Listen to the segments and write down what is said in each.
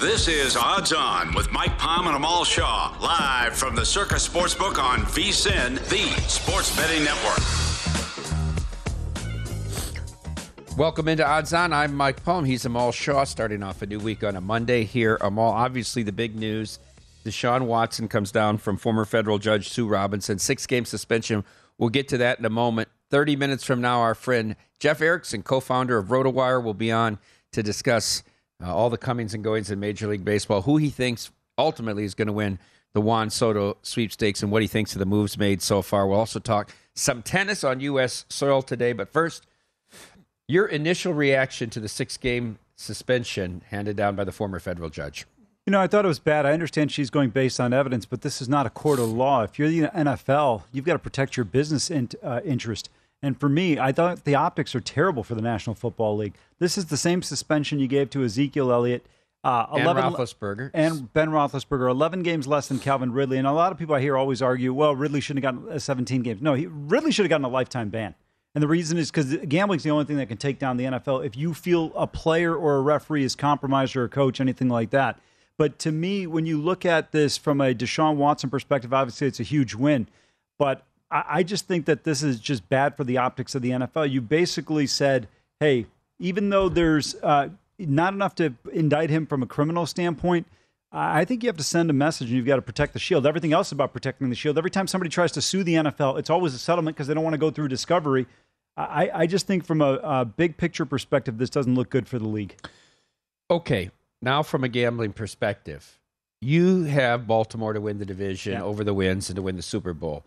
This is Odds On with Mike Palm and Amal Shah, live from the Circa Sportsbook on VSIN, the sports betting network. Welcome into Odds On. I'm Mike Palm. He's Amal Shah, starting off a new week on a Monday here. Amal, obviously the big news Deshaun Watson comes down from former federal judge Sue Robinson. Six game suspension. We'll get to that in a moment. 30 minutes from now, our friend Jeff Erickson, co founder of RotoWire, will be on to discuss uh, all the comings and goings in Major League Baseball, who he thinks ultimately is going to win the Juan Soto sweepstakes, and what he thinks of the moves made so far. We'll also talk some tennis on U.S. soil today. But first, your initial reaction to the six game suspension handed down by the former federal judge. You know, I thought it was bad. I understand she's going based on evidence, but this is not a court of law. If you're the NFL, you've got to protect your business in, uh, interest. And for me, I thought the optics are terrible for the National Football League. This is the same suspension you gave to Ezekiel Elliott. Uh, 11, and Roethlisberger. And Ben Roethlisberger, 11 games less than Calvin Ridley. And a lot of people I hear always argue, well, Ridley shouldn't have gotten 17 games. No, he, Ridley should have gotten a lifetime ban. And the reason is because gambling's the only thing that can take down the NFL. If you feel a player or a referee is compromised or a coach, anything like that. But to me, when you look at this from a Deshaun Watson perspective, obviously it's a huge win. But I just think that this is just bad for the optics of the NFL. You basically said, hey, even though there's uh, not enough to indict him from a criminal standpoint, I think you have to send a message and you've got to protect the shield. Everything else about protecting the shield, every time somebody tries to sue the NFL, it's always a settlement because they don't want to go through discovery. I, I just think from a, a, big picture perspective, this doesn't look good for the league. Okay, now from a gambling perspective, you have Baltimore to win the division Yeah. over the wins and to win the Super Bowl.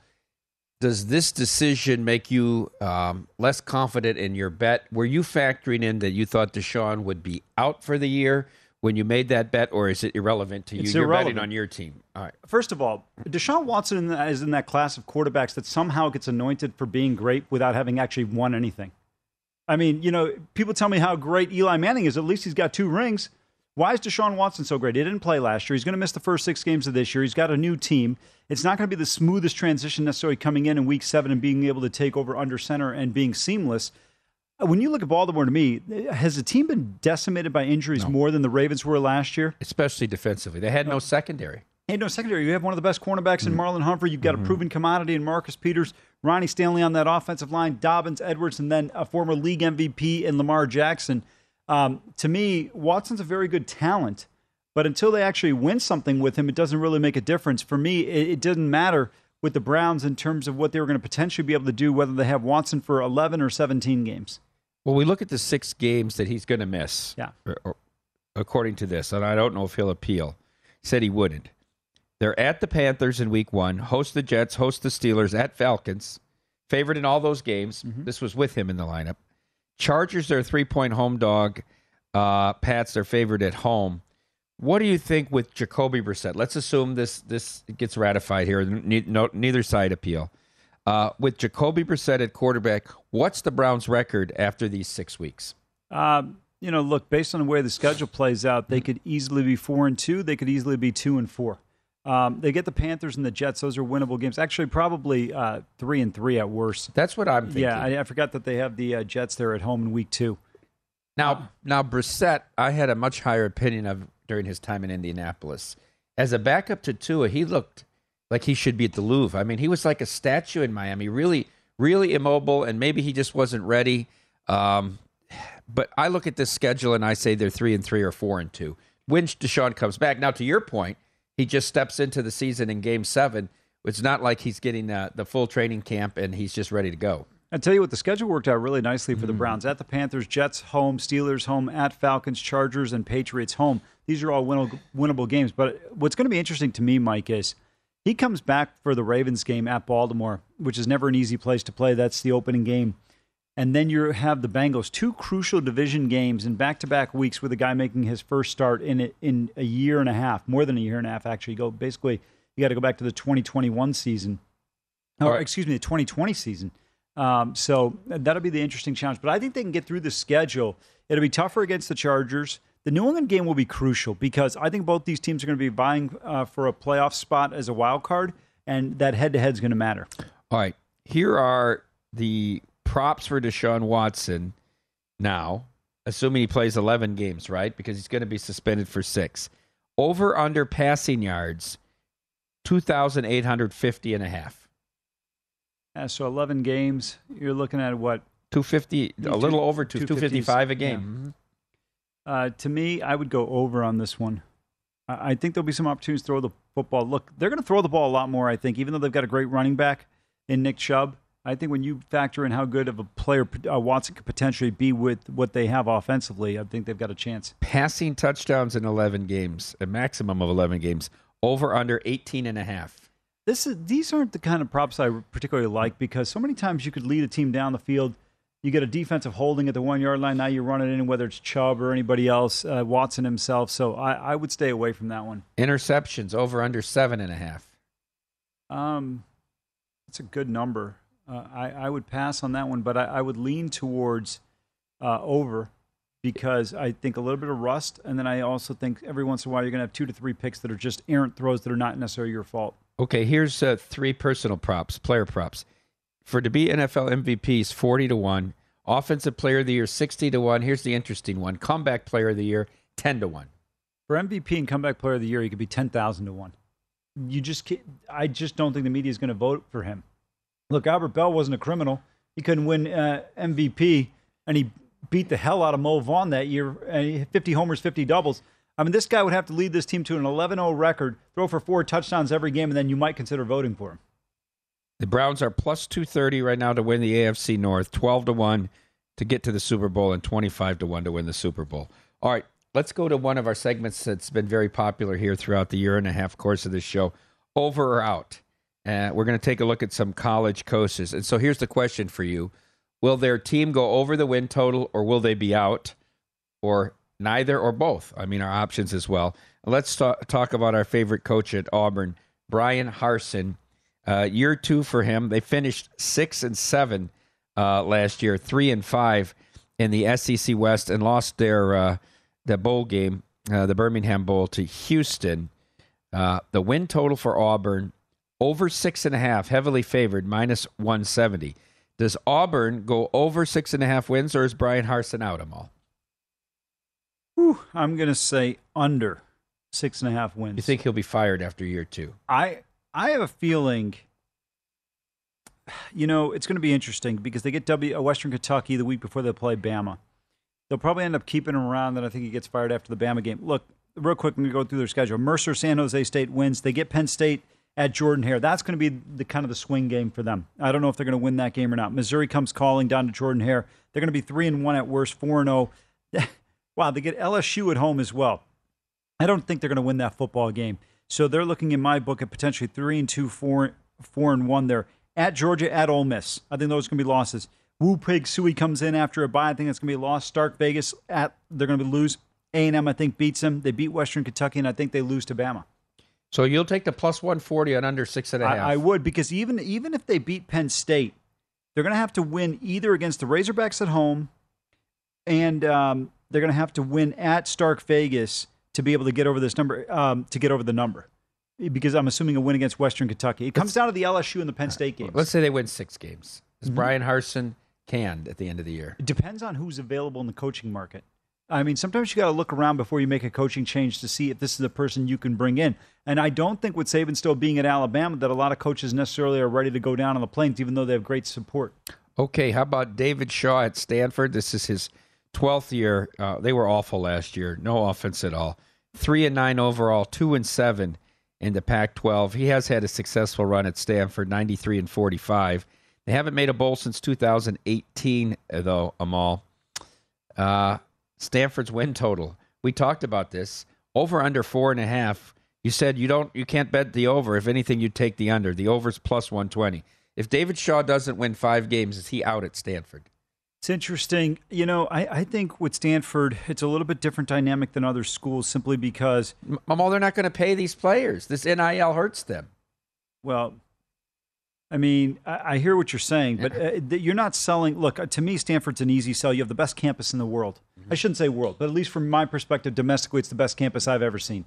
Does this decision make you um, less confident in your bet? Were you factoring in that you thought Deshaun would be out for the year when you made that bet, or is it irrelevant to you? It's You're betting irrelevant. on your team. All right. First of all, Deshaun Watson is in that class of quarterbacks that somehow gets anointed for being great without having actually won anything. I mean, you know, people tell me how great Eli Manning is. At least he's got two rings. Why is Deshaun Watson so great? He didn't play last year. He's going to miss the first six games of this year. He's got a new team. It's not going to be the smoothest transition necessarily coming in in week seven and being able to take over under center and being seamless. Uh, When you look at Baltimore, to me, uh, has the team been decimated by injuries more than the Ravens were last year? Especially defensively. They had no secondary. Hey, no secondary. You have one of the best cornerbacks in mm-hmm. Marlon Humphrey. You've got a mm-hmm. proven commodity in Marcus Peters, Ronnie Stanley on that offensive line, Dobbins, Edwards, and then a former league MVP in Lamar Jackson. Um, to me, Watson's a very good talent, but until they actually win something with him, it doesn't really make a difference. For me, it, it didn't matter with the Browns in terms of what they were going to potentially be able to do, whether they have Watson for 11 or 17 games. Well, we look at the six games that he's going to miss. Yeah. or- or- according to this, and I don't know if he'll appeal. Said he wouldn't. They're at the Panthers in week one, host the Jets, host the Steelers, at Falcons, favored in all those games. This was with him in the lineup. Chargers, they're a three point home dog. Uh, Pats, they're favored at home. What do you think with Jacoby Brissett? Let's assume this this gets ratified here. Ne- no, neither side appeal. Uh, with Jacoby Brissett at quarterback, what's the Browns' record after these six weeks? Um, you know, look, based on the way the schedule plays out, they could easily be four and two. They could easily be two and four. Um, they get the Panthers and the Jets; those are winnable games. Actually, probably uh, three and three at worst. That's what I'm thinking. Yeah, I, I forgot that they have the uh, Jets there at home in week two. Now, now Brissett, I had a much higher opinion of during his time in Indianapolis. As a backup to Tua, he looked like he should be at the Louvre. I mean, he was like a statue in Miami, really, really immobile, and maybe he just wasn't ready. Um, but I look at this schedule and I say they're three and three or four and two. When Deshaun comes back, now to your point, he just steps into the season in Game Seven. It's not like he's getting uh, the full training camp and he's just ready to go. I tell you what, the schedule worked out really nicely for the Mm. Browns. At the Panthers, Jets home, Steelers home, at Falcons, Chargers, and Patriots home. These are all winnable, winnable games. But what's going to be interesting to me, Mike, is he comes back for the Ravens game at Baltimore, which is never an easy place to play. That's the opening game. And then you have the Bengals, two crucial division games in back-to-back weeks with a guy making his first start in a, in a year and a half, more than a year and a half actually. Go basically, you got to go back to the 2021 season, or right. excuse me, the 2020 season. Um, so that'll be the interesting challenge. But I think they can get through the schedule. It'll be tougher against the Chargers. The New England game will be crucial because I think both these teams are going to be vying uh, for a playoff spot as a wild card, and that head-to-head is going to matter. All right. Here are the props for Deshaun Watson now, assuming he plays 11 games, right? Because he's going to be suspended for six. Over under passing yards, 2,850 and a half. Uh, so 11 games, you're looking at what? 250, a little over two, 255 a yeah. game. Uh, to me, I would go over on this one. I I think there'll be some opportunities to throw the football. Look, they're going to throw the ball a lot more, I think, even though they've got a great running back in Nick Chubb. I think when you factor in how good of a player uh, Watson could potentially be with what they have offensively, I think they've got a chance. Passing touchdowns in 11 games, a maximum of 11 games. Over under 18 and a half. This is these aren't the kind of props I particularly like because so many times you could lead a team down the field. You get a defensive holding at the one yard line. Now you run it in, whether it's Chubb or anybody else, uh, Watson himself. So I, I would stay away from that one. Interceptions, over under seven and a half. Um, that's a good number. Uh, I, I would pass on that one, but I, I would lean towards uh, over because I think a little bit of rust, and then I also think every once in a while you're going to have two to three picks that are just errant throws that are not necessarily your fault. Okay, here's uh, three personal props, player props. For to be NFL MVPs, 40 to 1. Offensive player of the year, 60 to 1. Here's the interesting one. Comeback player of the year, 10 to 1. For MVP and comeback player of the year, he could be ten thousand to one. You just, can't, I just don't think the media is going to vote for him. Look, Albert Belle wasn't a criminal. He couldn't win uh, MVP, and he beat the hell out of Mo Vaughn that year. Uh, he hit 50 homers, 50 doubles. I mean, this guy would have to lead this team to an 11-0 record, throw for four touchdowns every game, and then you might consider voting for him. The Browns are plus 230 right now to win the AFC North, 12 to 1 to get to the Super Bowl, and 25 to 1 to win the Super Bowl. All right, let's go to one of our segments that's been very popular here throughout the year and a half course of this show over or out. Uh, we're going to take a look at some college coaches. And so here's the question for you Will their team go over the win total, or will they be out, or neither, or both? I mean, our options as well. Let's ta- talk about our favorite coach at Auburn, Bryan Harsin. Uh, year two for him. They finished six and seven uh, last year, three and five in the SEC West, and lost their uh, the bowl game, uh, the Birmingham Bowl, to Houston. Uh, the win total for Auburn over six and a half, heavily favored, minus one seventy. Does Auburn go over six and a half wins, or is Bryan Harsin out them all? Whew, I'm going to say under six and a half wins. You think he'll be fired after year two? I I have a feeling. You know, it's going to be interesting because they get W uh, Western Kentucky the week before they play Bama. They'll probably end up keeping him around. Then I think he gets fired after the Bama game. Look, real quick, I'm going to go through their schedule. Mercer, San Jose State wins. They get Penn State at Jordan Hare. That's going to be the kind of the swing game for them. I don't know if they're going to win that game or not. Missouri comes calling down to Jordan Hare. They're going to be three and one at worst, four and zero. Oh. wow, they get LSU at home as well. I don't think they're going to win that football game. So they're looking in my book at potentially three and two, four, four and one there. At Georgia, at Ole Miss. I think those are going to be losses. Woo Pig Sooie comes in after a bye. I think that's going to be a loss. Stark Vegas at they're going to lose. A and M I think beats them. They beat Western Kentucky, and I think they lose to Bama. So you'll take the plus one forty on under six and a half. I, I would because even even if they beat Penn State, they're going to have to win either against the Razorbacks at home, and um, they're going to have to win at Stark Vegas to be able to get over this number um, to get over the number. Because I'm assuming a win against Western Kentucky. It comes down to the LSU and the Penn State games. Let's say they win six games. Is Bryan Harsin canned at the end of the year? It depends on who's available in the coaching market. I mean, sometimes you got to look around before you make a coaching change to see if this is the person you can bring in. And I don't think with Saban still being at Alabama that a lot of coaches necessarily are ready to go down on the plains, even though they have great support. Okay, how about David Shaw at Stanford? This is his 12th year. Uh, they were awful last year. No offense at all. 3 and 9 overall, 2 and 7 in the Pac 12. He has had a successful run at Stanford, 93 and 45. They haven't made a bowl since 2018, though, Amal. Uh, Stanford's win total. We talked about this. Over under four and a half. You said you don't you can't bet the over. If anything, you take the under. The over's plus one twenty. If David Shaw doesn't win five games, is he out at Stanford? It's interesting. You know, I, I think with Stanford, it's a little bit different dynamic than other schools simply because, Amal, they're not going to pay these players. This NIL hurts them. well, I mean, I, I hear what you're saying, but uh, you're not selling. Look, uh, to me, Stanford's an easy sell. You have the best campus in the world. I shouldn't say world, but at least from my perspective, domestically, it's the best campus I've ever seen.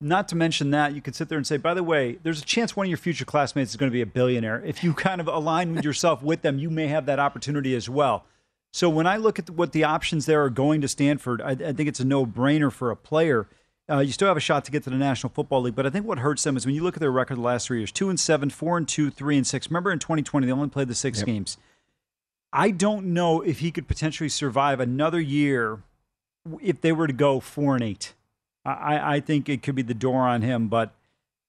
Not to mention that you could sit there and say, by the way, there's a chance one of your future classmates is going to be a billionaire. If you kind of align yourself with them, you may have that opportunity as well. So when I look at what the options there are going to Stanford, I, I think it's a no-brainer for a player. Uh, you still have a shot to get to the National Football League, but I think what hurts them is when you look at their record the last three years: two and seven, four and two, three and six. Remember in 2020 they only played the six games. I don't know if he could potentially survive another year if they were to go four and eight. I, I think it could be the door on him. But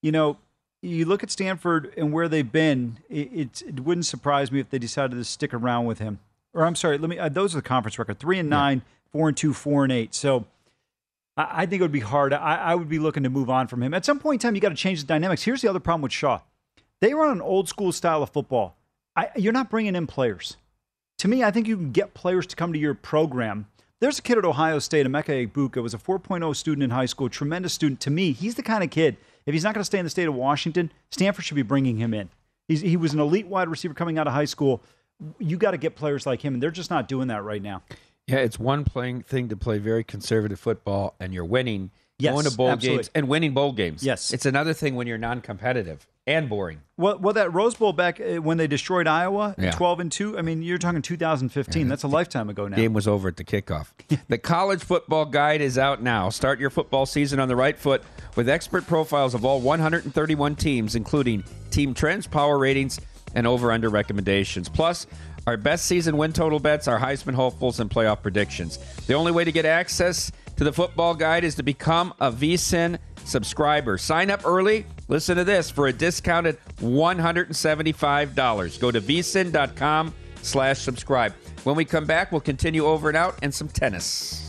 you know, you look at Stanford and where they've been. It, it, it wouldn't surprise me if they decided to stick around with him. Or I'm sorry, let me. Uh, those are the conference record: three and nine, four and two, four and eight. So. I I think it would be hard. I, I would be looking to move on from him. At some point in time, you got to change the dynamics. Here's the other problem with Shaw. They run an old school style of football. I, you're not bringing in players. To me, I think you can get players to come to your program. There's a kid at Ohio State, Emeka Egbuka, was a 4.0 student in high school, tremendous student. To me, he's the kind of kid, if he's not going to stay in the state of Washington, Stanford should be bringing him in. He's, he was an elite wide receiver coming out of high school. You got to get players like him, and they're just not doing that right now. Yeah, it's one playing thing to play very conservative football and you're winning, Yes, going to bowl absolutely. games and winning bowl games. Yes. it's another thing when you're non-competitive and boring. Well, well, that Rose Bowl back uh, when they destroyed Iowa, Yeah. 12 and 2, I mean, you're talking 2015. That's a lifetime ago now. Game was over at the kickoff. the college football guide is out now. Start your football season on the right foot with expert profiles of all 131 teams, including team trends, power ratings, and over/under recommendations. Plus. Our best season win total bets, our Heisman hopefuls, and playoff predictions. The only way to get access to the football guide is to become a VSIN subscriber. Sign up early. Listen to this for a discounted $175. Go to vsin.com slash subscribe. When we come back, we'll continue over and out and some tennis.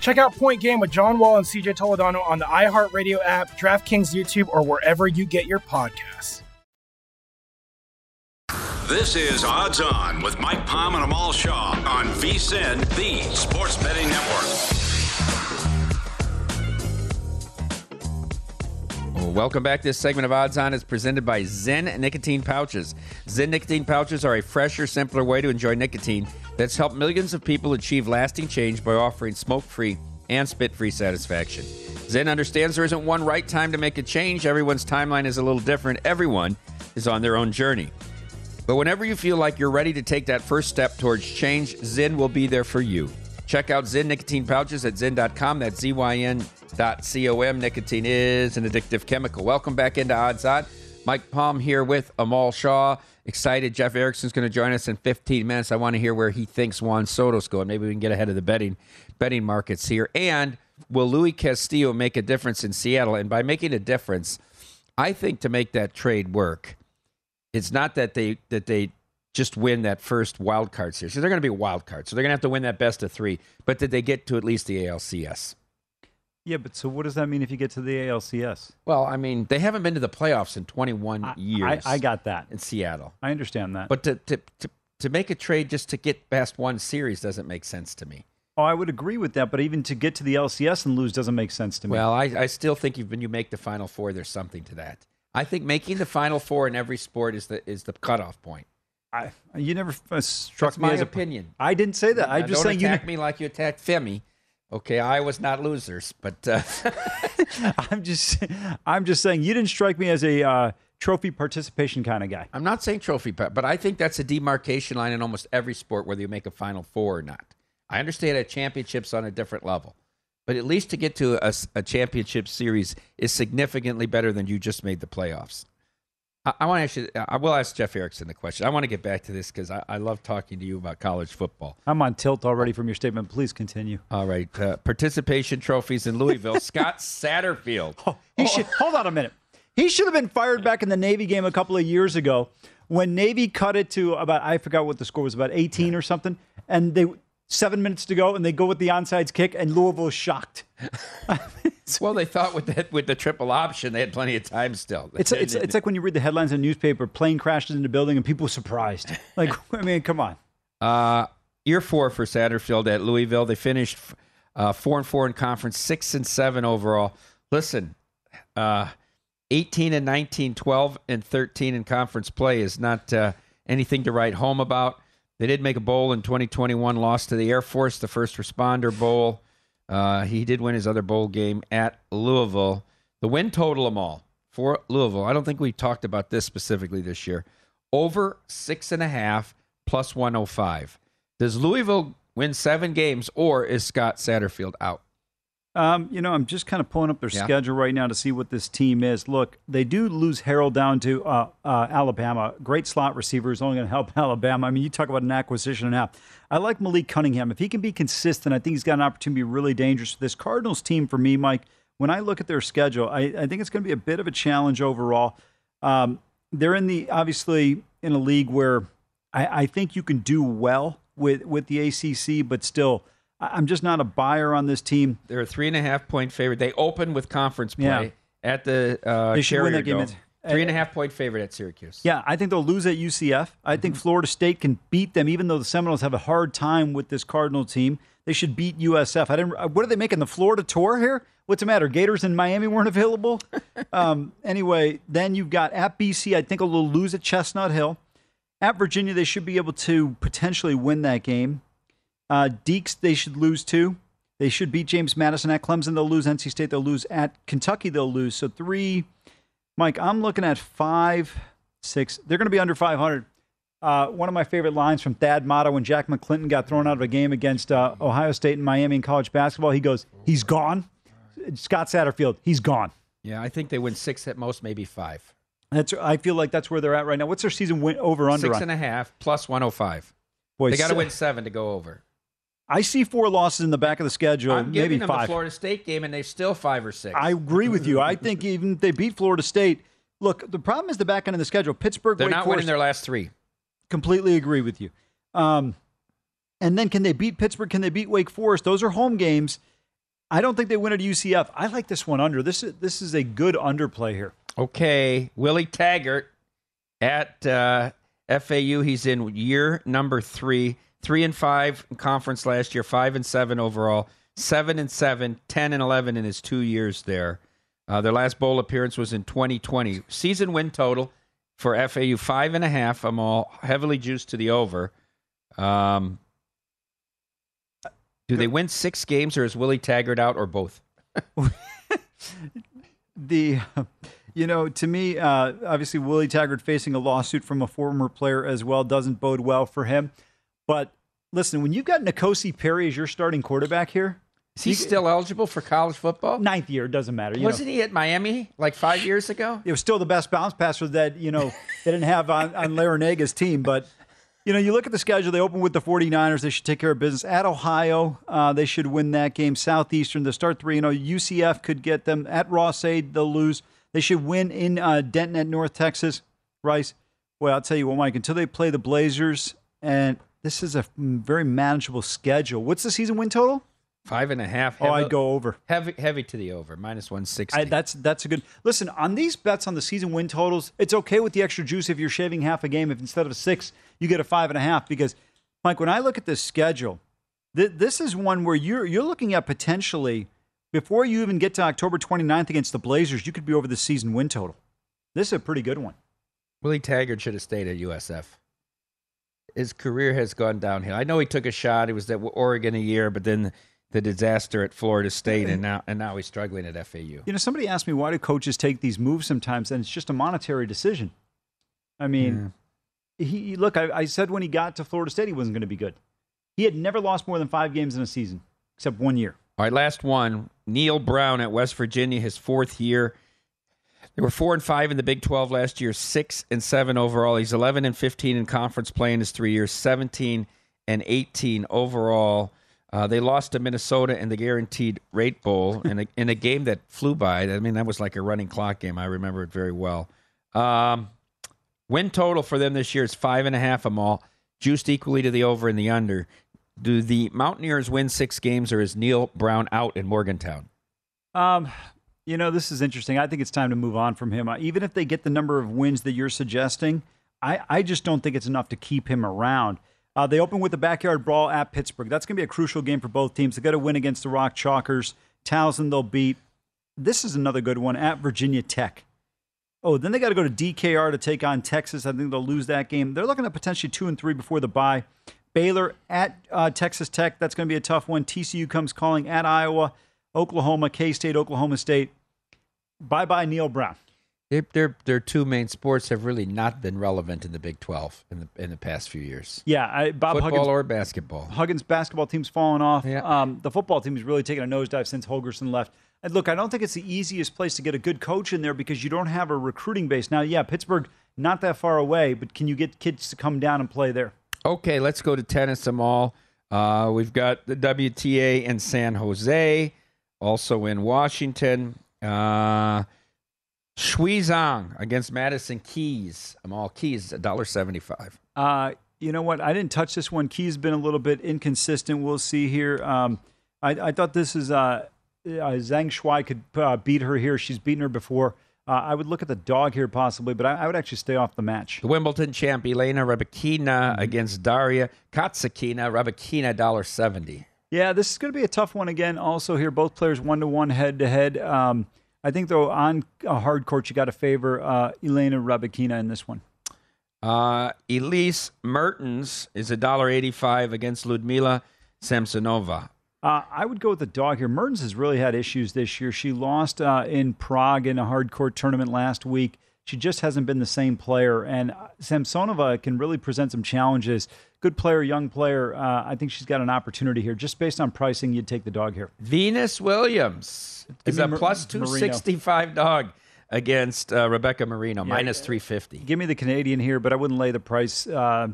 Check out Point Game with John Wall and CJ Toledano on the iHeartRadio app, DraftKings YouTube, or wherever you get your podcasts. This is Odds On with Mike Palm and Amal Shah on VSIN, the Sports Betting Network. Well, welcome back. This segment of Odds On is presented by Zyn Nicotine Pouches. Zyn Nicotine Pouches are a fresher, simpler way to enjoy nicotine that's helped millions of people achieve lasting change by offering smoke free and spit free satisfaction. Zyn understands there isn't one right time to make a change. Everyone's timeline is a little different. Everyone is on their own journey. But whenever you feel like you're ready to take that first step towards change, Zyn will be there for you. Check out Zyn nicotine pouches at zyn.com. That's Z-Y-N.com. Nicotine is an addictive chemical. Welcome back into Odds On. Mike Palm here with Amal Shah. Excited. Jeff Erickson's going to join us in 15 minutes. I want to hear where he thinks Juan Soto's going. Maybe we can get ahead of the betting betting markets here. And will Luis Castillo make a difference in Seattle? And by making a difference, I think to make that trade work, it's not that they that they just win that first wild card series. So they're going to be a wild card. So they're going to have to win that best of three. But did they get to at least the ALCS? Yeah, but so what does that mean if you get to the ALCS? Well, I mean, they haven't been to the playoffs in 21 years. I, I got that. in Seattle. I understand that. But to, to to to make a trade just to get past one series doesn't make sense to me. oh, I would agree with that. But even to get to the LCS and lose doesn't make sense to me. Well, I, I still think when you make the final four, there's something to that. I think making the final four in every sport is the is the cutoff point. I, you never uh, struck That's me my as opinion. I didn't say that. I'm just saying you. attack me like you attacked Femi. Okay, I was not losers, but uh, I'm just. I'm just saying you didn't strike me as a uh, trophy participation kind of guy. I'm not saying trophy, but I think that's a demarcation line in almost every sport, whether you make a Final Four or not. I understand that championships on a different level, but at least to get to a championship series is significantly better than you just made the playoffs. I, I want to actually, I will ask Jeff Erickson the question. I want to get back to this because I, I love talking to you about college football. I'm on tilt already from your statement. Please continue. All right, uh, participation trophies in Louisville. Scott Satterfield. He should hold on a minute. He should have been fired back in the Navy game a couple of years ago when Navy cut it to about I forgot what the score was about 18 or something, and they seven minutes to go, and they go with the onside kick, and Louisville is shocked. well, they thought with that with the triple option, they had plenty of time still. It's it's, it's like when you read the headlines in the newspaper: plane crashes into building, and people are surprised. Like I mean, come on. Uh, year four for Satterfield at Louisville. They finished uh, four and four in conference, six and seven overall. Listen, uh, 18 and 19, 12 and 13 in conference play is not uh, anything to write home about. They did make a bowl in 2021, lost to the Air Force, the first responder bowl. Uh, he did win his other bowl game at Louisville. The win total them all for Louisville. I don't think we talked about this specifically this year. Over six and a half plus 105. Does Louisville win seven games or is Scott Satterfield out? Um, you know, I'm just kind of pulling up their Yeah. schedule right now to see what this team is. Look, they do lose Harrell down to uh, uh, Alabama. Great slot receiver is only going to help Alabama. I mean, you talk about an acquisition and a half. I like Malik Cunningham. If he can be consistent, I think he's got an opportunity to be really dangerous. For this Cardinals team, for me, Mike, when I look at their schedule, I, I think it's going to be a bit of a challenge overall. Um, they're in the obviously in a league where I, I think you can do well with with the ACC, but still, I'm just not a buyer on this team. They're a three and a half point favorite. They open with conference play Yeah. at the uh, They should win that game. It's- Three and a half point favorite at Syracuse. Yeah, I think they'll lose at UCF. I think Florida State can beat them, even though the Seminoles have a hard time with this Cardinal team. They should beat USF. I didn't. uh, What are they making the Florida tour here? What's the matter? Gators in Miami weren't available. um, anyway, then you've got at BC. I think they'll lose at Chestnut Hill. At Virginia, they should be able to potentially win that game. Uh, Deeks, they should lose too. They should beat James Madison at Clemson. They'll lose. NC State, they'll lose. At Kentucky, they'll lose. So three. Mike, I'm looking at five, six. They're going to be under 500. Uh, one of my favorite lines from Thad Matta when Jack McClinton got thrown out of a game against uh, Ohio State and Miami in college basketball. He goes, "He's gone." Scott Satterfield, he's gone. Yeah, I think they win six at most, maybe five. That's. I feel like that's where they're at right now. What's their season win over under? Six and a half plus 105. Boy, they got to win seven to go over. I see four losses in the back of the schedule, I'm maybe them five. the Florida State game, and they're still five or six. I agree with you. I think even if they beat Florida State, look, the problem is the back end of the schedule. Pittsburgh, They're Wake not Forest, winning their last three. completely agree with you. Um, and then can they beat Pittsburgh? Can they beat Wake Forest? Those are home games. I don't think they win at UCF. I like this one under. This is this is a good underplay here. Okay, Willie Taggart at uh, FAU. He's in year number three, three and five in conference last year, five and seven overall, seven and seven, 10 and eleven in his two years there. Uh, their last bowl appearance was in 2020. Season win total for FAU five and a half. Amal heavily juiced to the over. Um, do they win six games, or is Willie Taggart out, or both? The, you know, to me, uh, obviously Willie Taggart facing a lawsuit from a former player as well doesn't bode well for him. But listen, when you've got N'Kosi Perry as your starting quarterback here, Is he still eligible for college football? ninth year, it doesn't matter. You Wasn't know, he at Miami like five years ago? it was still the best bounce passer that, you know, they didn't have on, on Larranaga's team. But, you know, you look at the schedule, they open with the 49ers. They should take care of business. At Ohio, uh, they should win that game. Southeastern, they start 3 0. UCF could get them. At Ross-Ade, they'll lose. They should win in uh, Denton at North Texas. Rice, well, I'll tell you what, Mike, until they play the Blazers, and this is a very manageable schedule. What's the season win total? Five and a half. Oh, Heavy- I'd go over. Heavy, heavy to the over, minus 160. I, that's that's a good listen on these bets on the season win totals. It's okay with the extra juice if you're shaving half a game. If instead of a six, you get a five and a half. Because Mike, when I look at this schedule, th- this is one where you're you're looking at potentially before you even get to October 29th against the Blazers, you could be over the season win total. This is a pretty good one. Willie Taggart should have stayed at USF. His career has gone downhill. I know he took a shot. He was at Oregon a year, but then the disaster at Florida State, and now and now he's struggling at FAU. You know, somebody asked me why do coaches take these moves sometimes, and it's just a monetary decision. I mean, he look. I, I said when he got to Florida State, he wasn't going to be good. He had never lost more than five games in a season, except one year. All right, last one. Neal Brown at West Virginia, his fourth year. They were four and five in the Big Twelve last year, six and seven overall. He's eleven and fifteen in conference play in his three years, seventeen and eighteen overall. Uh, they lost to Minnesota in the Guaranteed Rate Bowl in a, in a game that flew by. I mean, that was like a running clock game. I remember it very well. Um, win total for them this year is five and a half. Them all juiced equally to the over and the under. Do the Mountaineers win six games, or is Neal Brown out in Morgantown? Um, you know, this is interesting. I think it's time to move on from him. Even if they get the number of wins that you're suggesting, I, I just don't think it's enough to keep him around. Uh, they open with the backyard brawl at Pittsburgh. That's going to be a crucial game for both teams. They got to win against the Rock Chalkers. Towson they'll beat. This is another good one at Virginia Tech. Oh, then they got to go to DKR to take on Texas. I think they'll lose that game. They're looking at potentially two and three before the bye. Baylor at uh, Texas Tech. That's going to be a tough one. TCU comes calling at Iowa, Oklahoma, K State, Oklahoma State. Bye bye, Neal Brown. Their, their their two main sports have really not been relevant in the Big Twelve in the in the past few years. Yeah, I, Bob Football Huggins. or basketball. Huggins basketball team's fallen off. Um, the football team has really taken a nosedive since Holgorsen left. And look, I don't think it's the easiest place to get a good coach in there because you don't have a recruiting base. Now, yeah, Pittsburgh not that far away, but can you get kids to come down and play there? Okay, let's go to tennis. Amal. Uh, we've got the WTA in San Jose, also in Washington. Uh, Shuai Zhang against Madison Keys. Amal Keys, a dollar seventy-five. Uh, you know what? I didn't touch this one. Key's been a little bit inconsistent. We'll see here. Um, I, I thought this is uh, uh, Zhang Shuai could uh, beat her here. She's beaten her before. Uh, I would look at the dog here possibly, but I, I would actually stay off the match. The Wimbledon champ Elena Rybakina against Daria Kasatkina. Rybakina, dollar seventy. Yeah, this is going to be a tough one again. Also, here both players one to one, head to head. Um, I think though on a hard court, you got to favor uh, Elena Rybakina in this one. Uh, Elise Mertens is a dollar eighty-five against Ludmila Samsonova. Uh, I would go with the dog here. Mertens has really had issues this year. She lost uh, in Prague in a hard court tournament last week. She just hasn't been the same player. And uh, Samsonova can really present some challenges. Good player, young player. Uh, I think she's got an opportunity here. Just based on pricing, you'd take the dog here. Venus Williams Give is a Mar- plus Marino. 265 dog against uh, Rebecca Marino, minus 350. Give me the Canadian here, but I wouldn't lay the price. Uh,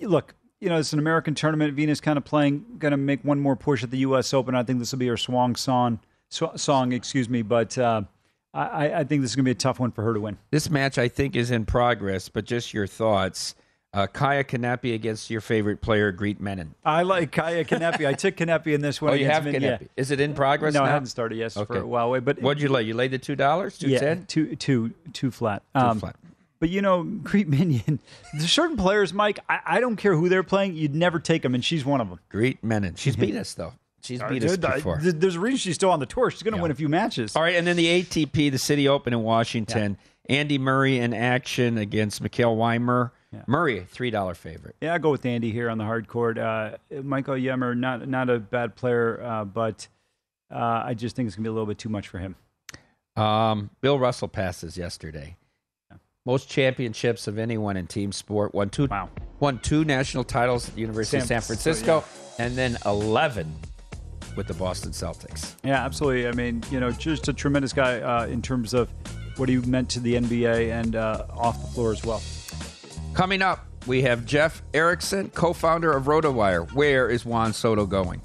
look, you know, it's an American tournament. Venus kind of playing, going to make one more push at the U.S. Open. I think this will be her swan song, sw- song, excuse me. But uh, I, I think this is going to be a tough one for her to win. This match, I think, is in progress, but just your thoughts. Uh, Kaia Kanepi against your favorite player, Greet Minnen. I like Kaia Kanepi. I took Kanepi in this one. Oh, you have Min- yeah. Kanepi. Is it in progress No, now? I haven't started yes for a while away. But What'd you lay? You laid the $2? 210 yeah, two, two, two flat. Two Um, flat. But you know, Greet Minnen. There's certain players, Mike. I, I don't care who they're playing. You'd never take them, and she's one of them. Greet Minnen. She's beat us, though. She's beat us Dude, I- before. There's a reason she's still on the tour. She's going to win a few matches. All right, and then the ATP, the City Open in Washington. Andy Murray in action against Mikael Ymer. Murray, $3 favorite. Yeah, I go with Andy here on the hard court. Uh, Mikael Ymer, not not a bad player, uh, but uh, I just think it's going to be a little bit too much for him. Um, Bill Russell passes yesterday. most championships of anyone in team sport. Won two, wow. won two national titles at the University San- of San Francisco, and then 11 with the Boston Celtics. Yeah, absolutely. I mean, you know, just a tremendous guy uh, in terms of what he meant to the NBA and uh, off the floor as well. Coming up, we have Jeff Erickson, co founder of RotoWire. Where is Juan Soto going?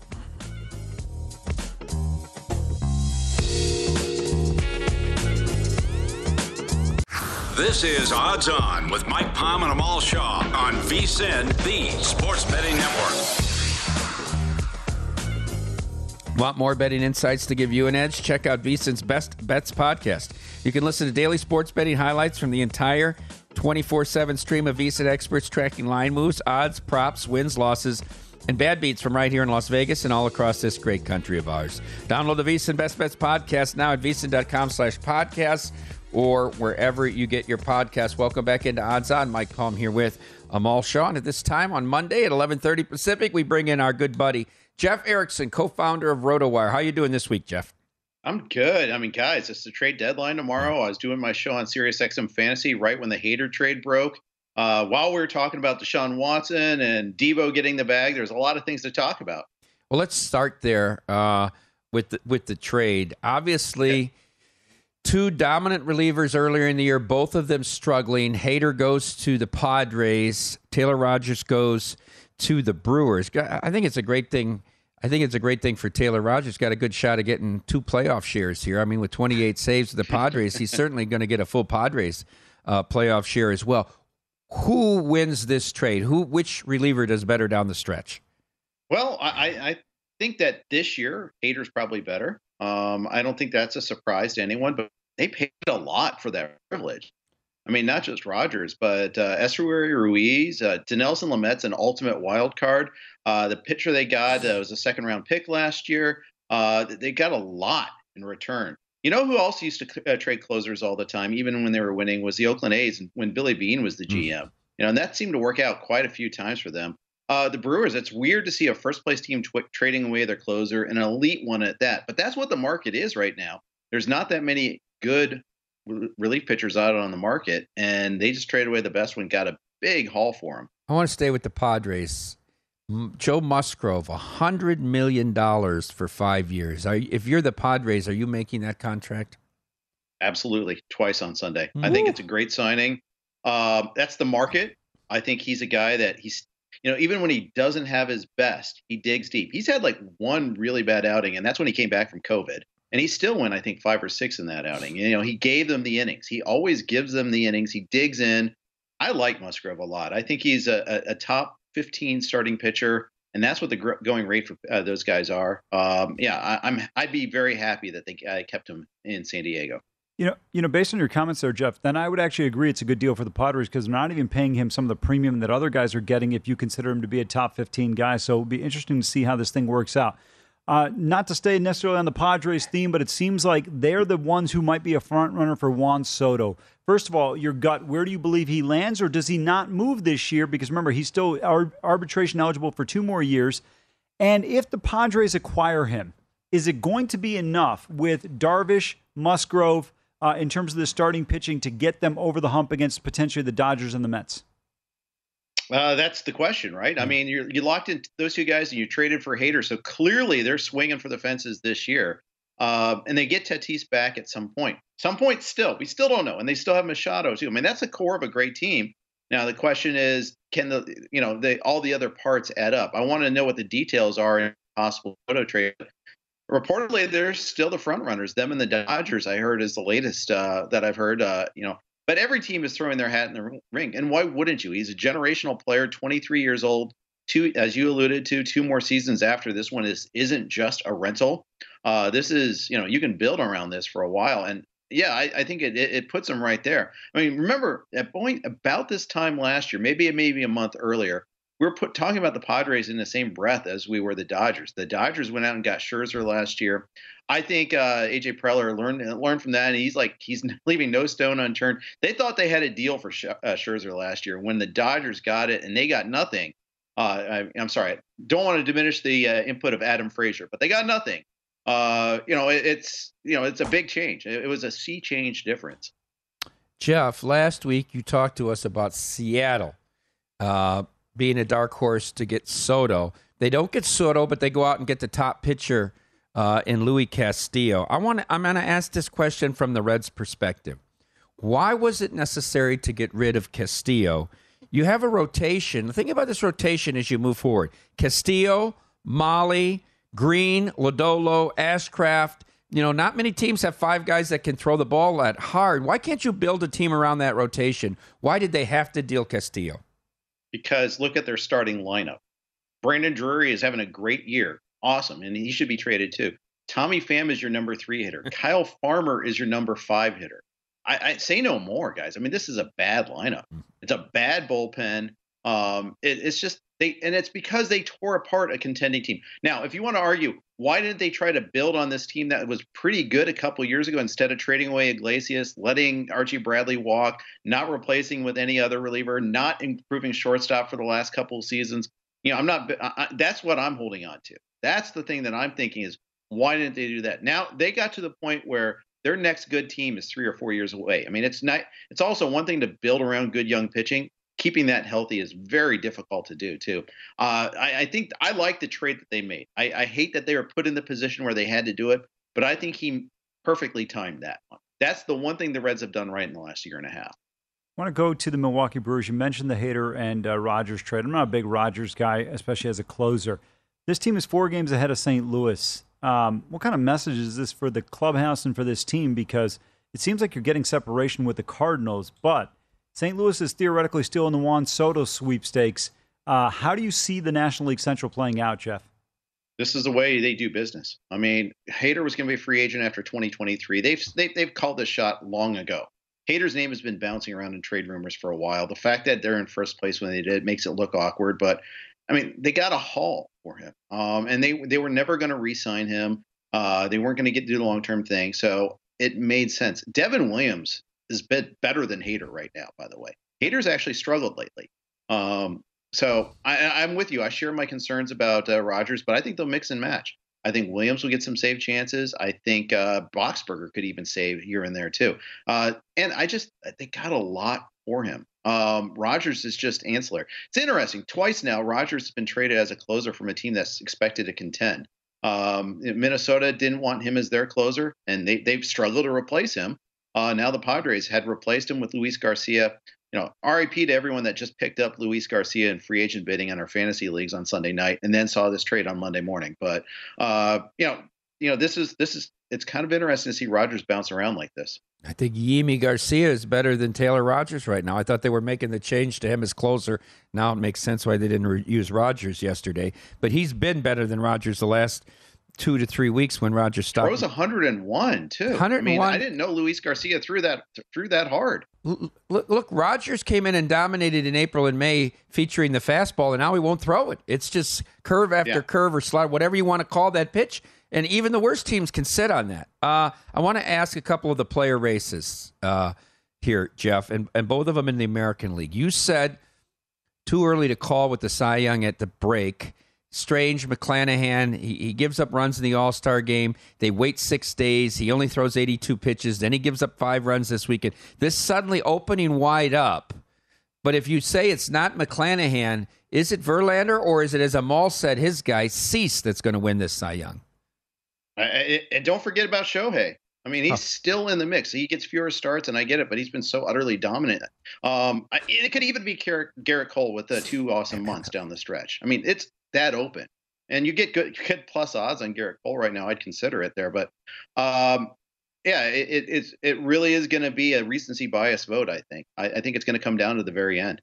This is Odds On with Mike Palm and Amal Shah on VSIN, the Sports Betting Network. Want more betting insights to give you an edge? Check out VSIN's Best Bets podcast. You can listen to daily sports betting highlights from the entire 24 7 stream of VSIN experts tracking line moves, odds, props, wins, losses, and bad beats from right here in Las Vegas and all across this great country of ours. Download the VSIN Best Bets podcast now at VSIN.com slash podcasts or wherever you get your podcast. Welcome back into Odds On. Mike Palm here with Amal Shah. And at this time on Monday at 11.30 Pacific, we bring in our good buddy, Jeff Erickson, co-founder of RotoWire. How you doing this week, Jeff? I'm good. I mean, guys, it's the trade deadline tomorrow. I was doing my show on SiriusXM Fantasy right when the Hader trade broke. Uh, while we were talking about Deshaun Watson and Deebo getting the bag, there's a lot of things to talk about. Well, let's start there uh, with the, with the trade. Obviously, yeah. two dominant relievers earlier in the year, both of them struggling. Hader goes to the Padres. Taylor Rogers goes to the Brewers. I think it's a great thing. I think it's a great thing for Taylor Rogers. Got a good shot of getting two playoff shares here. I mean, with 28 saves with the Padres, he's certainly going to get a full Padres uh, playoff share as well. Who wins this trade? Who, which reliever does better down the stretch? Well, I, I think that this year Hader's probably better. Um, I don't think that's a surprise to anyone, but they paid a lot for that privilege. I mean, not just Rogers, but uh, Esteury Ruiz, uh, Dinelson Lamet's an ultimate wild card. Uh, the pitcher they got uh, was a second round pick last year. Uh, they got a lot in return. You know who else used to uh, trade closers all the time, even when they were winning, was the Oakland A's when Billy Beane was the GM. Mm. You know, and that seemed to work out quite a few times for them. Uh, the Brewers, it's weird to see a first place team tw- trading away their closer, an elite one at that. But that's what the market is right now. There's not that many good relief pitchers out on the market, and they just traded away the best one, got a big haul for him. I want to stay with the Padres. Joe Musgrove, a hundred million dollars for five years. Are, if you're the Padres, are you making that contract? Absolutely, twice on Sunday. Woo. I think it's a great signing. Uh, that's the market. I think he's a guy that he's, you know, even when he doesn't have his best, he digs deep. He's had like one really bad outing, and that's when he came back from COVID and he still went, I think, five or six in that outing. You know, he gave them the innings. He always gives them the innings. He digs in. I like Musgrove a lot. I think he's a, a, a top 15 starting pitcher, and that's what the going rate for uh, those guys are. Um, yeah, I, am I'd be very happy that they uh, kept him in San Diego. You know, you know, based on your comments there, Jeff, then I would actually agree it's a good deal for the Padres because they're not even paying him some of the premium that other guys are getting if you consider him to be a top 15 guy. So it'll be interesting to see how this thing works out. Uh, not to stay necessarily on the Padres theme, but it seems like they're the ones who might be a front runner for Juan Soto. First of all, your gut, where do you believe he lands, or does he not move this year? Because remember, he's still arbitration eligible for two more years. And if the Padres acquire him, is it going to be enough with Darvish, Musgrove, uh, in terms of the starting pitching to get them over the hump against potentially the Dodgers and the Mets? Uh, that's the question, right? I hmm. mean, you you locked in those two guys and you traded for Hader, so clearly they're swinging for the fences this year. Uh, and they get Tatis back at some point. Some point still, we still don't know, and they still have Machado too. I mean, that's the core of a great team. Now the question is, can the you know they all the other parts add up? I want to know what the details are in possible Soto trade. Reportedly, they're still the front runners. Them and the Dodgers, I heard, is the latest uh, that I've heard. Uh, you know, but every team is throwing their hat in the ring, and why wouldn't you? He's a generational player, 23 years old. Two, as you alluded to, two more seasons after this one is isn't just a rental. Uh, this is, you know, you can build around this for a while, and yeah, I, I think it, it, it puts him right there. I mean, remember at point about this time last year, maybe maybe a month earlier, we are put, talking about the Padres in the same breath as we were the Dodgers. The Dodgers went out and got Scherzer last year. I think uh, AJ Preller learned learned from that, and he's like he's leaving no stone unturned. They thought they had a deal for uh, Scherzer last year when the Dodgers got it, and they got nothing. Uh, I, am sorry, don't want to diminish the uh, input of Adam Frazier, but they got nothing. Uh, you know, it, it's you know it's a big change. It, it was a sea change difference. Jeff, last week you talked to us about Seattle uh, being a dark horse to get Soto. They don't get Soto, but they go out and get the top pitcher uh, in Luis Castillo. I want. I'm going to ask this question from the Reds' perspective. Why was it necessary to get rid of Castillo? You have a rotation. The thing about this rotation as you move forward: Castillo, Mahle, Greene, Lodolo, Ashcraft. You know, not many teams have five guys that can throw the ball that hard. Why can't you build a team around that rotation? Why did they have to deal Castillo? Because look at their starting lineup. Brandon Drury is having a great year. Awesome. And he should be traded too. Tommy Pham is your number three hitter. Kyle Farmer is your number five hitter. I, I, say no more, guys. I mean, this is a bad lineup. It's a bad bullpen. Um, it, it's just they, and it's because they tore apart a contending team. Now, if you want to argue, why didn't they try to build on this team that was pretty good a couple years ago instead of trading away Iglesias, letting Archie Bradley walk, not replacing with any other reliever, not improving shortstop for the last couple of seasons? You know, I'm not. I, that's what I'm holding on to. That's the thing that I'm thinking is why didn't they do that? Now they got to the point where their next good team is three or four years away. I mean, it's not. It's also one thing to build around good young pitching. Keeping that healthy is very difficult to do too. Uh, I, I, think I like the trade that they made. I, I hate that they were put in the position where they had to do it, but I think he perfectly timed that one. That's the one thing the Reds have done right in the last year and a half. I want to go to the Milwaukee Brewers. You mentioned the Hader and uh, Rogers trade. I'm not a big Rogers guy, especially as a closer. This team is four games ahead of St. Louis. Um, what kind of message is this for the clubhouse and for this team? Because it seems like you're getting separation with the Cardinals, but St. Louis is theoretically still in the Juan Soto sweepstakes. Uh, how do you see the National League Central playing out, Jeff? This is the way they do business. I mean, Hader was going to be a free agent after 2023. They've, they've they've called this shot long ago. Hader's name has been bouncing around in trade rumors for a while. The fact that they're in first place when they did makes it look awkward, but I mean, they got a haul for him, um, and they they were never going to re-sign him. Uh, they weren't going to get to do the long-term thing, so it made sense. Devin Williams is bit better than Hader right now. By the way, Hader's actually struggled lately. Um, so I, am with you. I share my concerns about uh, Rogers, but I think they'll mix and match. I think Williams will get some save chances. I think uh, Boxberger could even save here and there too. Uh, and I just they got a lot for him. Um, Rogers is just ancillary. It's interesting. Twice now, Rogers has been traded as a closer from a team that's expected to contend. Um, Minnesota didn't want him as their closer, and they, they've struggled to replace him. Uh, now the Padres had replaced him with Luis Garcia. You know, RIP to everyone that just picked up Luis Garcia in free agent bidding on our fantasy leagues on Sunday night, and then saw this trade on Monday morning. But uh, you know, you know, this is this is it's kind of interesting to see Rogers bounce around like this. I think Yimi Garcia is better than Taylor Rogers right now. I thought they were making the change to him as closer. Now it makes sense why they didn't re- use Rogers yesterday. But he's been better than Rogers the last two to three weeks when Rogers stopped. Throws 101 too. 101. I mean, I didn't know Luis Garcia threw that threw that hard. Look, look, Rogers came in and dominated in April and May, featuring the fastball, and now he won't throw it. It's just curve after yeah. curve or slide, whatever you want to call that pitch. And even the worst teams can sit on that. Uh, I want to ask a couple of the player races uh, here, Jeff, and, and both of them in the American League. You said too early to call with the Cy Young at the break. Strange, McClanahan, he, he gives up runs in the All Star game. They wait six days. He only throws 82 pitches. Then he gives up five runs this weekend. This suddenly opening wide up. But if you say it's not McClanahan, is it Verlander or is it, as Amal said, his guy, Cease, that's going to win this Cy Young? and don't forget about Shohei. I mean, he's huh. still in the mix. He gets fewer starts, and I get it, but he's been so utterly dominant. Um, it could even be Gerrit Cole with the two awesome months down the stretch. I mean, it's that open, and you get good, plus odds on Gerrit Cole right now. I'd consider it there, but um, yeah, it, it, it really is going to be a recency bias vote. I think. I, I think it's going to come down to the very end.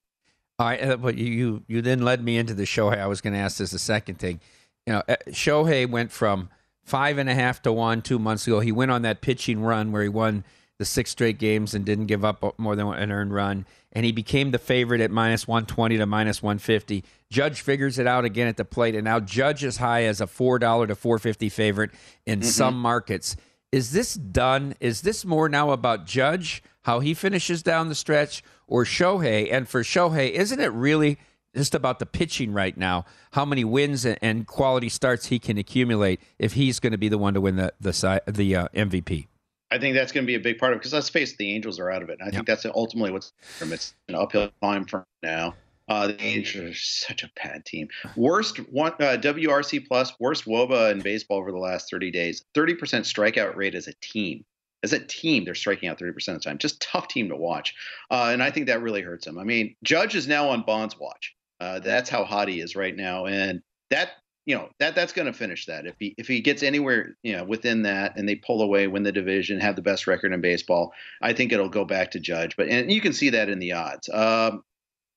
All right, uh, but you you then led me into the Shohei. I was going to ask this a second thing. You know, uh, Shohei went from five and a half to one two months ago. He went on that pitching run where he won the six straight games and didn't give up more than an earned run. And he became the favorite at minus 120 to minus 150. Judge figures it out again at the plate, and now Judge is high as a $4 to 450 favorite in mm-hmm. some markets. Is this done? Is this more now about Judge, how he finishes down the stretch, or Shohei? And for Shohei, isn't it really – just about the pitching right now, how many wins and quality starts he can accumulate if he's going to be the one to win the the the uh, MVP. I think that's going to be a big part of it because let's face it, the Angels are out of it. And I think that's ultimately what's it's an uphill climb for now. Uh, the Angels are such a bad team. Worst one uh, WRC plus worst WOBA in baseball over the last 30 days. 30% strikeout rate as a team. As a team, they're striking out 30% of the time. Just tough team to watch. Uh, and I think that really hurts them. I mean, Judge is now on Bond's watch. Uh, that's how hot he is right now, and that you know that that's going to finish that if he if he gets anywhere you know within that and they pull away win the division have the best record in baseball i think it'll go back to judge but and you can see that in the odds um,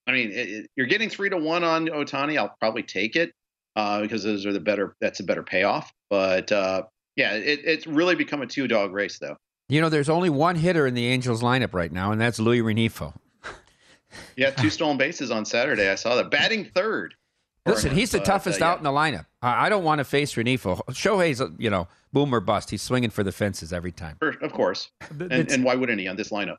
i mean it, it, you're getting three to one on otani i'll probably take it uh, because those are the better that's a better payoff but uh, yeah it, it's really become a two dog race though. You know, there's only one hitter in the Angels lineup right now, and that's Luis Rengifo. yeah two stolen bases on saturday i saw that. Batting third Listen, he's the But, toughest uh, out in the lineup. I I don't want to face Rengifo. Shohei's, you know, boom or bust. He's swinging for the fences every time. Sure, Of course. The- And, the- and why wouldn't he on this lineup?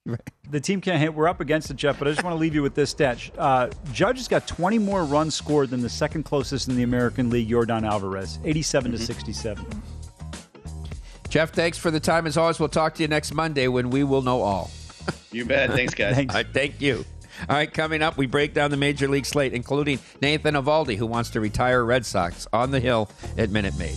The team can't hit. We're up against it, Jeff, but I just want to leave you with this stat. Uh, Judge has got 20 more runs scored than the second closest in the American League, Yordan Alvarez, 87 to 67. Jeff, thanks for the time. As always, we'll talk to you next Monday when we will know all. You bet. Thanks, guys. All right, thank you. All right, coming up, we break down the major league slate, including Nathan Eovaldi, who wants to retire Red Sox on the hill at Minute Maid.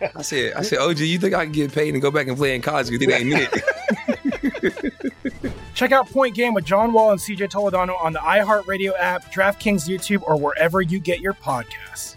I said, I said, OG, you think I can get paid and go back and play in college? You think they ain't it? Check out Point Game with John Wall and CJ Toledano on the iHeartRadio app, DraftKings YouTube, or wherever you get your podcasts.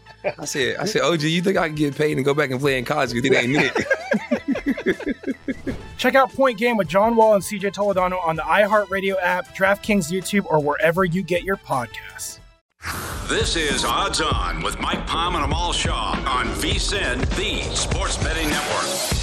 I said, I said, OG, you think I can get paid and go back and play in college? You think they ain't it? Check out Point Game with John Wall and CJ Toledano on the iHeartRadio app, DraftKings YouTube, or wherever you get your podcasts. This is Odds On with Mike Palm and Amal Shah on VSIN, the sports betting network.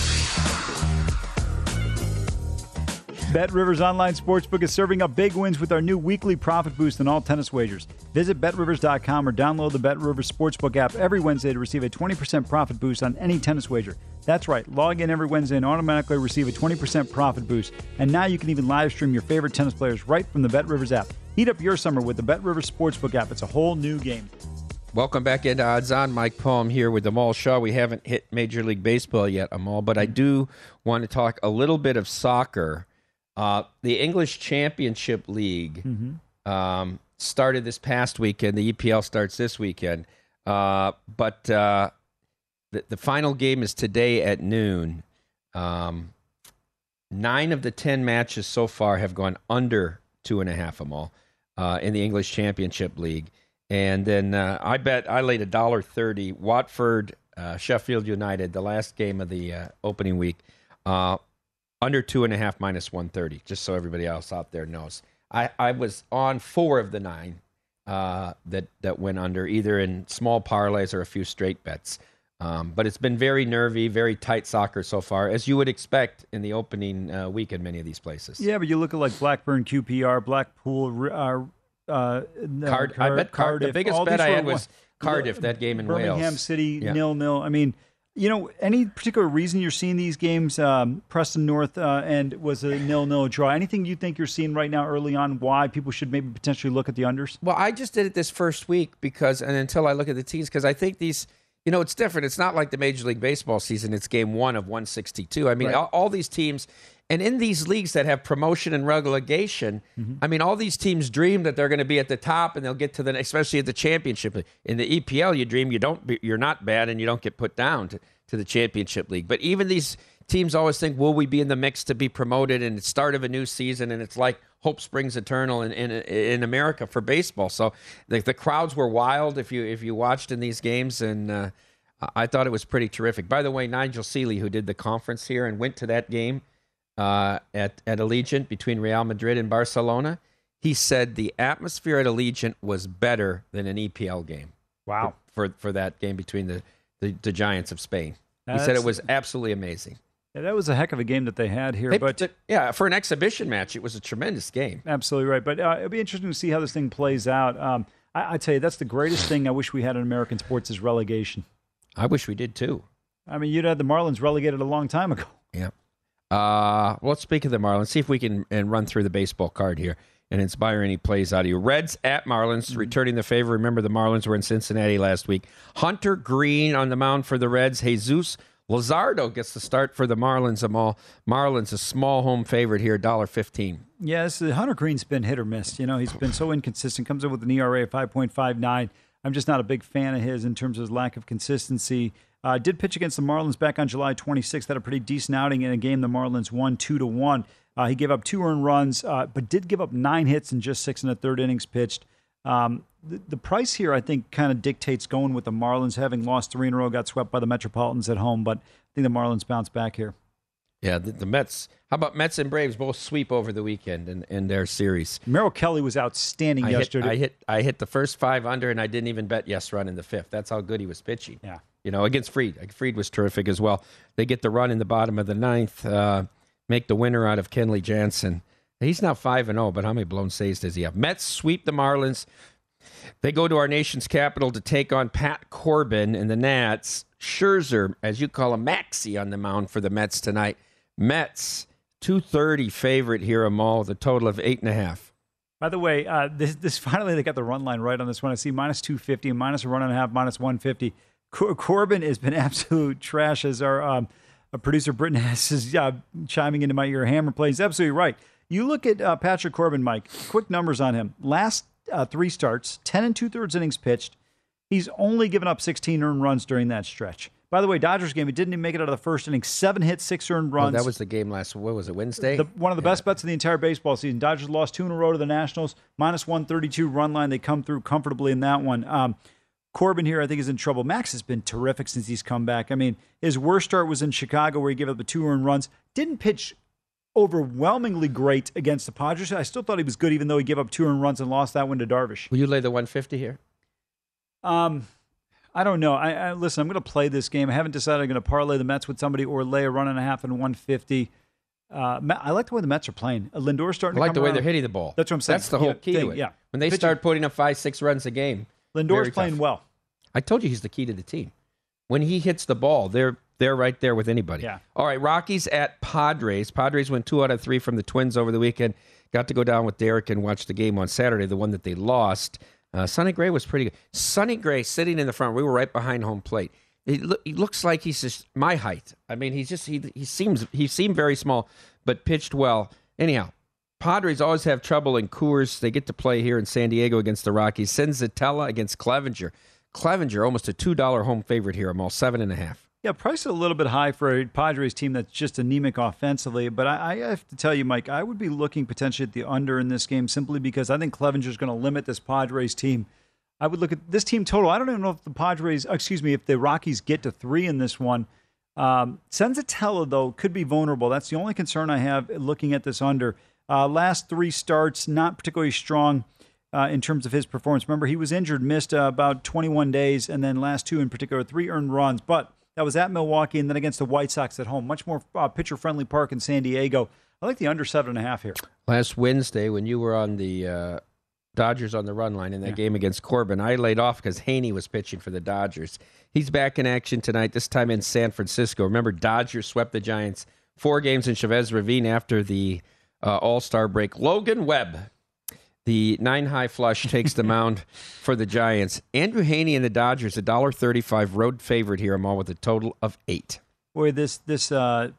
Bet Rivers Online Sportsbook is serving up big wins with our new weekly profit boost on all tennis wagers. Visit betrivers.com or download the Bet Rivers Sportsbook app every Wednesday to receive a 20% profit boost on any tennis wager. That's right, log in every Wednesday and automatically receive a 20% profit boost. And now you can even live stream your favorite tennis players right from the Bet Rivers app. Heat up your summer with the Bet Rivers Sportsbook app. It's a whole new game. Welcome back into Odds On. Mike Palm here with Amal Shah. We haven't hit Major League Baseball yet, Amal, but I do want to talk a little bit of soccer. Uh, the English Championship League um, started this past weekend. The EPL starts this weekend. Uh, but uh, the, the final game is today at noon. Um, nine of the 10 matches so far have gone under two and a half Amal uh, in the English Championship League. And then uh, I bet I laid a dollar thirty. Watford, uh, Sheffield United, the last game of the uh, opening week, uh, under two and a half minus one thirty. Just so everybody else out there knows, I, I was on four of the nine uh, that that went under, either in small parlays or a few straight bets. Um, but it's been very nervy, very tight soccer so far, as you would expect in the opening uh, week in many of these places. Yeah, but you look at like Blackburn, QPR, Blackpool, uh, uh, no, Card- I bet Card- the biggest bet I had was Cardiff, that game in Wales. Birmingham City Yeah. nil nil. I mean, you know, any particular reason you're seeing these games? Um, Preston North uh, End was a nil nil draw. Anything you think you're seeing right now early on? Why people should maybe potentially look at the unders? Well, I just did it this first week because, and until I look at the teams, because I think these, you know, it's different. It's not like the Major League Baseball season. It's game one of 162. I mean, Right. all, all these teams, and in these leagues that have promotion and relegation, Mm-hmm. I mean, all these teams dream that they're going to be at the top and they'll get to the, especially at the championship. In the EPL, you dream you don't, be, you're not bad and you don't get put down to, to the championship league. But even these teams always think, will we be in the mix to be promoted? And it's start of a new season, and it's like hope springs eternal in in, in America for baseball. So the, the crowds were wild if you if you watched in these games, and uh, I thought it was pretty terrific. By the way, Nigel Seeley, who did the conference here and went to that game uh, at at Allegiant between Real Madrid and Barcelona, he said the atmosphere at Allegiant was better than an EPL game. Wow. For for that game between the the, the Giants of Spain. He said it was absolutely amazing. Yeah, that was a heck of a game that they had here. They- but yeah, for an exhibition match, it was a tremendous game. Absolutely right. But uh, it'll be interesting to see how this thing plays out. Um, I, I tell you, that's the greatest thing I wish we had in American sports is relegation. I wish we did too. I mean, you'd had the Marlins relegated a long time ago. Yeah. Uh, well, let's speak of the Marlins. See if we can and run through the baseball card here and inspire any plays out of you. Reds at Marlins, returning the favor. Remember, the Marlins were in Cincinnati last week. Hunter Greene on the mound for the Reds. Jesus Luzardo gets the start for the Marlins. Amal Marlins a small home favorite here, dollar fifteen. Yes, Hunter Greene's been hit or miss. You know, he's been so inconsistent. Comes in with an ERA of 5.59. I'm just not a big fan of his in terms of his lack of consistency. Uh, did pitch against the Marlins back on July 26th. Had a pretty decent outing in a game the Marlins won two to one. Uh, he gave up two earned runs, uh, but did give up nine hits in just six and a third innings pitched. Um, the, the, price here, I think, kind of dictates going with the Marlins. Having lost three in a row, got swept by the Metropolitans at home, but I think the Marlins bounce back here. Yeah, the, the, Mets. How about Mets and Braves both sweep over the weekend in, in their series? Merrill Kelly was outstanding I yesterday. Hit, I hit I hit the first five under, and I didn't even bet yes run in the fifth. That's how good he was pitching. Yeah, you know against Fried. Freed was terrific as well. They get the run in the bottom of the ninth, uh, make the winner out of Kenley Jansen. He's now five and zero, oh, but how many blown saves does he have? Mets sweep the Marlins. They go to our nation's capital to take on Pat Corbin and the Nats. Scherzer, as you call him, Maxie on the mound for the Mets tonight. Mets, 230 favorite here, Amal, with a total of eight and a half. By the way, uh, this, this finally they got the run line right on this one. I see minus 250, minus a run and a half, minus 150. Cor- Corbin has been absolute trash as our um, producer Britton has is uh, chiming into my ear. Hammer plays absolutely right. You look at uh, Patrick Corbin, Mike. Quick numbers on him. Last uh, three starts, 10 and two thirds innings pitched. He's only given up 16 earned runs during that stretch. By the way, Dodgers game, he didn't even make it out of the first inning. Seven hits, six earned runs. Oh, that was the game last. What was it? Wednesday. The, one of the yeah. best bets of the entire baseball season. Dodgers lost two in a row to the Nationals, minus one thirty two run line. They come through comfortably in that one. Um, Corbin here, I think, is in trouble. Max has been terrific since he's come back. I mean, his worst start was in Chicago, where he gave up the two earned runs. Didn't pitch overwhelmingly great against the Padres. I still thought he was good, even though he gave up two earned runs and lost that one to Darvish. Will you lay the 150 here? Um, I don't know. I, I listen. I'm going to play this game. I haven't decided I'm going to parlay the Mets with somebody or lay a run and a half and 150. Uh, I like the way the Mets are playing. Uh, Lindor's starting. I like the way around. they're hitting the ball. That's what I'm saying. That's the whole yeah, key thing, to it. Yeah. When they Pitching. start putting up five, six runs a game, Lindor's playing tough. well. I told you he's the key to the team. When he hits the ball, they're they're right there with anybody. Yeah. All right, Rockies at Padres. Padres went two out of three from the Twins over the weekend. Got to go down with Derek and watch the game on Saturday, the one that they lost. Uh, Sonny Gray was pretty good. Sonny Gray sitting in the front. We were right behind home plate. He, lo- he looks like he's just my height. I mean, he's just he he seems he seemed very small, but pitched well. Anyhow, Padres always have trouble in Coors. They get to play here in San Diego against the Rockies. Senzatela against Clevinger. Clevinger almost a two dollar home favorite here. Amal seven and a half. Yeah, price is a little bit high for a Padres team that's just anemic offensively. But I, I have to tell you, Mike, I would be looking potentially at the under in this game simply because I think Clevinger's going to limit this Padres team. I would look at this team total. I don't even know if the Padres, excuse me, if the Rockies get to three in this one. Um, Senzatela, though, could be vulnerable. That's the only concern I have looking at this under. Uh, last three starts, not particularly strong uh, in terms of his performance. Remember, he was injured, missed uh, about 21 days, and then last two in particular, three earned runs. But that was at Milwaukee and then against the White Sox at home. Much more uh, pitcher friendly park in San Diego. I like the under seven and a half here. Last Wednesday, when you were on the uh, Dodgers on the run line in that Yeah. game against Corbin, I laid off because Heaney was pitching for the Dodgers. He's back in action tonight, this time in San Francisco. Remember, Dodgers swept the Giants four games in Chavez Ravine after the uh, All Star break. Logan Webb, the nine high flush, takes the mound for the Giants. Andrew Heaney and the Dodgers, a dollar thirty-five road favorite here. Amal with a total of eight. Boy, this this uh,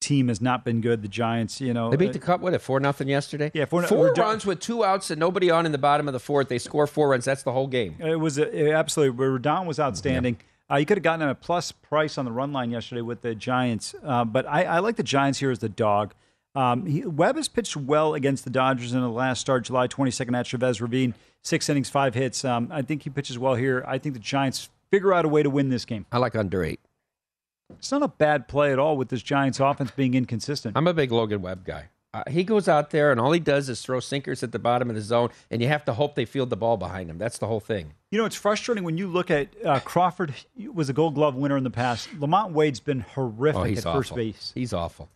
team has not been good. The Giants, you know, They beat uh, the Cup with it four nothing yesterday. Yeah, four- four runs with two outs and nobody on in the bottom of the fourth. They score four runs. That's the whole game. It was a, it absolutely. Rodon was outstanding. Uh, you could have gotten a plus price on the run line yesterday with the Giants, uh, but I, I like the Giants here as the dog. Um, he, Webb has pitched well against the Dodgers in the last start, July 22nd at Chavez Ravine. Six innings, five hits. Um, I think he pitches well here. I think the Giants figure out a way to win this game. I like under eight. It's not a bad play at all with this Giants offense being inconsistent. I'm a big Logan Webb guy. Uh, he goes out there and all he does is throw sinkers at the bottom of the zone, and you have to hope they field the ball behind him. That's the whole thing. You know, it's frustrating when you look at uh, Crawford was a Gold Glove winner in the past. LaMonte Wade's been horrific Oh, at awful. first base. He's awful.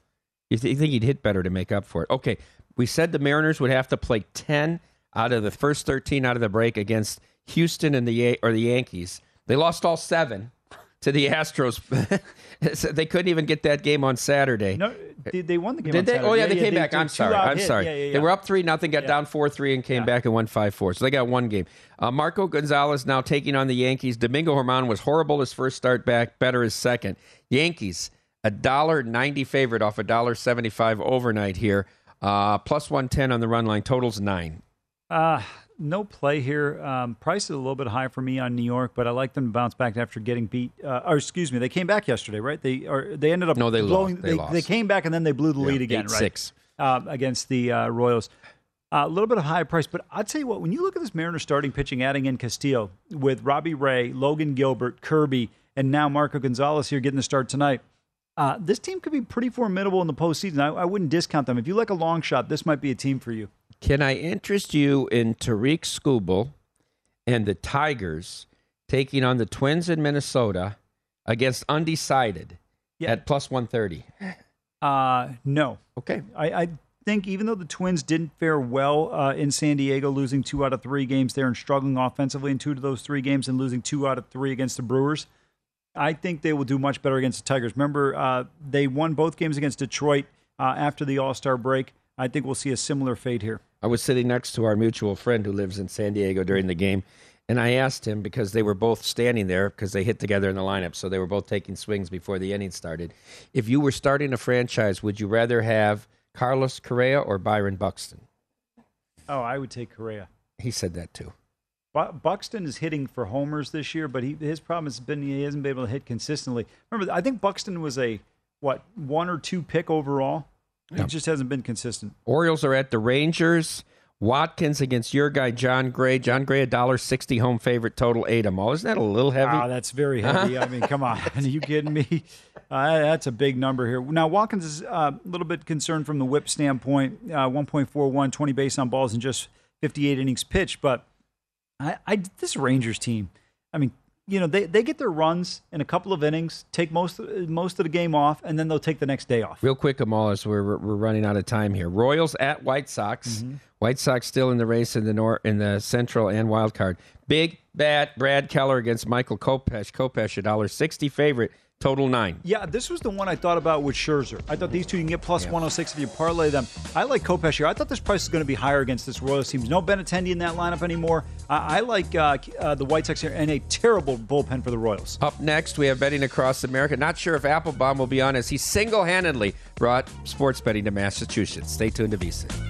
You, th- you think he'd hit better to make up for it? Okay, we said the Mariners would have to play ten out of the first thirteen out of the break against Houston and the or the Yankees. They lost all seven to the Astros. So they couldn't even get that game on Saturday. No, They, they won the game. Did on they? Saturday. Oh yeah, they came they- back. they I'm sorry. I'm hit. sorry. Yeah, yeah, yeah. They were up three nothing, got down four three, and came back and won five four. So they got one game. Uh, Marco Gonzalez now taking on the Yankees. Domingo Germán was horrible his first start back, better his second. Yankees a dollar ninety favorite off a dollar seventy five overnight here. Uh, plus one ten on the run line. Totals nine. Uh, no play here. Um, price is a little bit high for me on New York, but I like them to bounce back after getting beat. Uh, or excuse me, they came back yesterday, right? They or they ended up No, they blowing. lost. They they, they came back and then they blew the Yeah, lead again, right? 8-6. Uh, against the uh, Royals. Uh, a little bit of high price, but I'll tell you what. When you look at this Mariners starting pitching, adding in Castillo with Robbie Ray, Logan Gilbert, Kirby, and now Marco Gonzalez here getting the start tonight. Uh, this team could be pretty formidable in the postseason. I, I wouldn't discount them. If you like a long shot, this might be a team for you. Can I interest you in Tarik Skubal and the Tigers taking on the Twins in Minnesota against undecided at plus 130? Uh, no. Okay. I, I think even though the Twins didn't fare well uh, in San Diego, losing two out of three games there and struggling offensively in two of those three games and losing two out of three against the Brewers, I think they will do much better against the Tigers. Remember, uh, they won both games against Detroit uh, after the All Star break. I think we'll see a similar fate here. I was sitting next to our mutual friend who lives in San Diego during the game, and I asked him because they were both standing there because they hit together in the lineup, so they were both taking swings before the inning started. If you were starting a franchise, would you rather have Carlos Correa or Byron Buxton? Oh, I would take Correa. He said that too. Bu- Buxton is hitting for homers this year, but he, his problem has been he hasn't been able to hit consistently. Remember, I think Buxton was a what one or two pick overall. He just hasn't been consistent. Orioles are at the Rangers. Watkins against your guy Jon Gray. Jon Gray a dollar sixty home favorite total eight them all. Isn't that a little heavy? Wow, that's very heavy. I mean, come on, are you kidding me? Uh, that's a big number here. Now Watkins is uh, a little bit concerned from the WHIP standpoint. Uh, 1.41, 20 base on balls in just 58 innings pitched. But I, I this Rangers team, I mean, you know, they, they get their runs in a couple of innings, take most most of the game off, and then they'll take the next day off. Real quick, Amal, as we're we're running out of time here. Royals at White Sox. Mm-hmm. White Sox still in the race in the nor- in the Central and Wild Card. Big bat Brad Keller against Michael Kopech. Kopech a dollar sixty favorite. Total nine. Yeah, this was the one I thought about with Scherzer. I thought these two you can get plus 106 if you parlay them. I like Kopech here. I thought this price is going to be higher against this Royals team. No Benintendi in that lineup anymore. I, I like uh, uh, the White Sox here and a terrible bullpen for the Royals. Up next, we have betting across America. Not sure if Applebaum will be on as he single handedly brought sports betting to Massachusetts. Stay tuned to VSIN.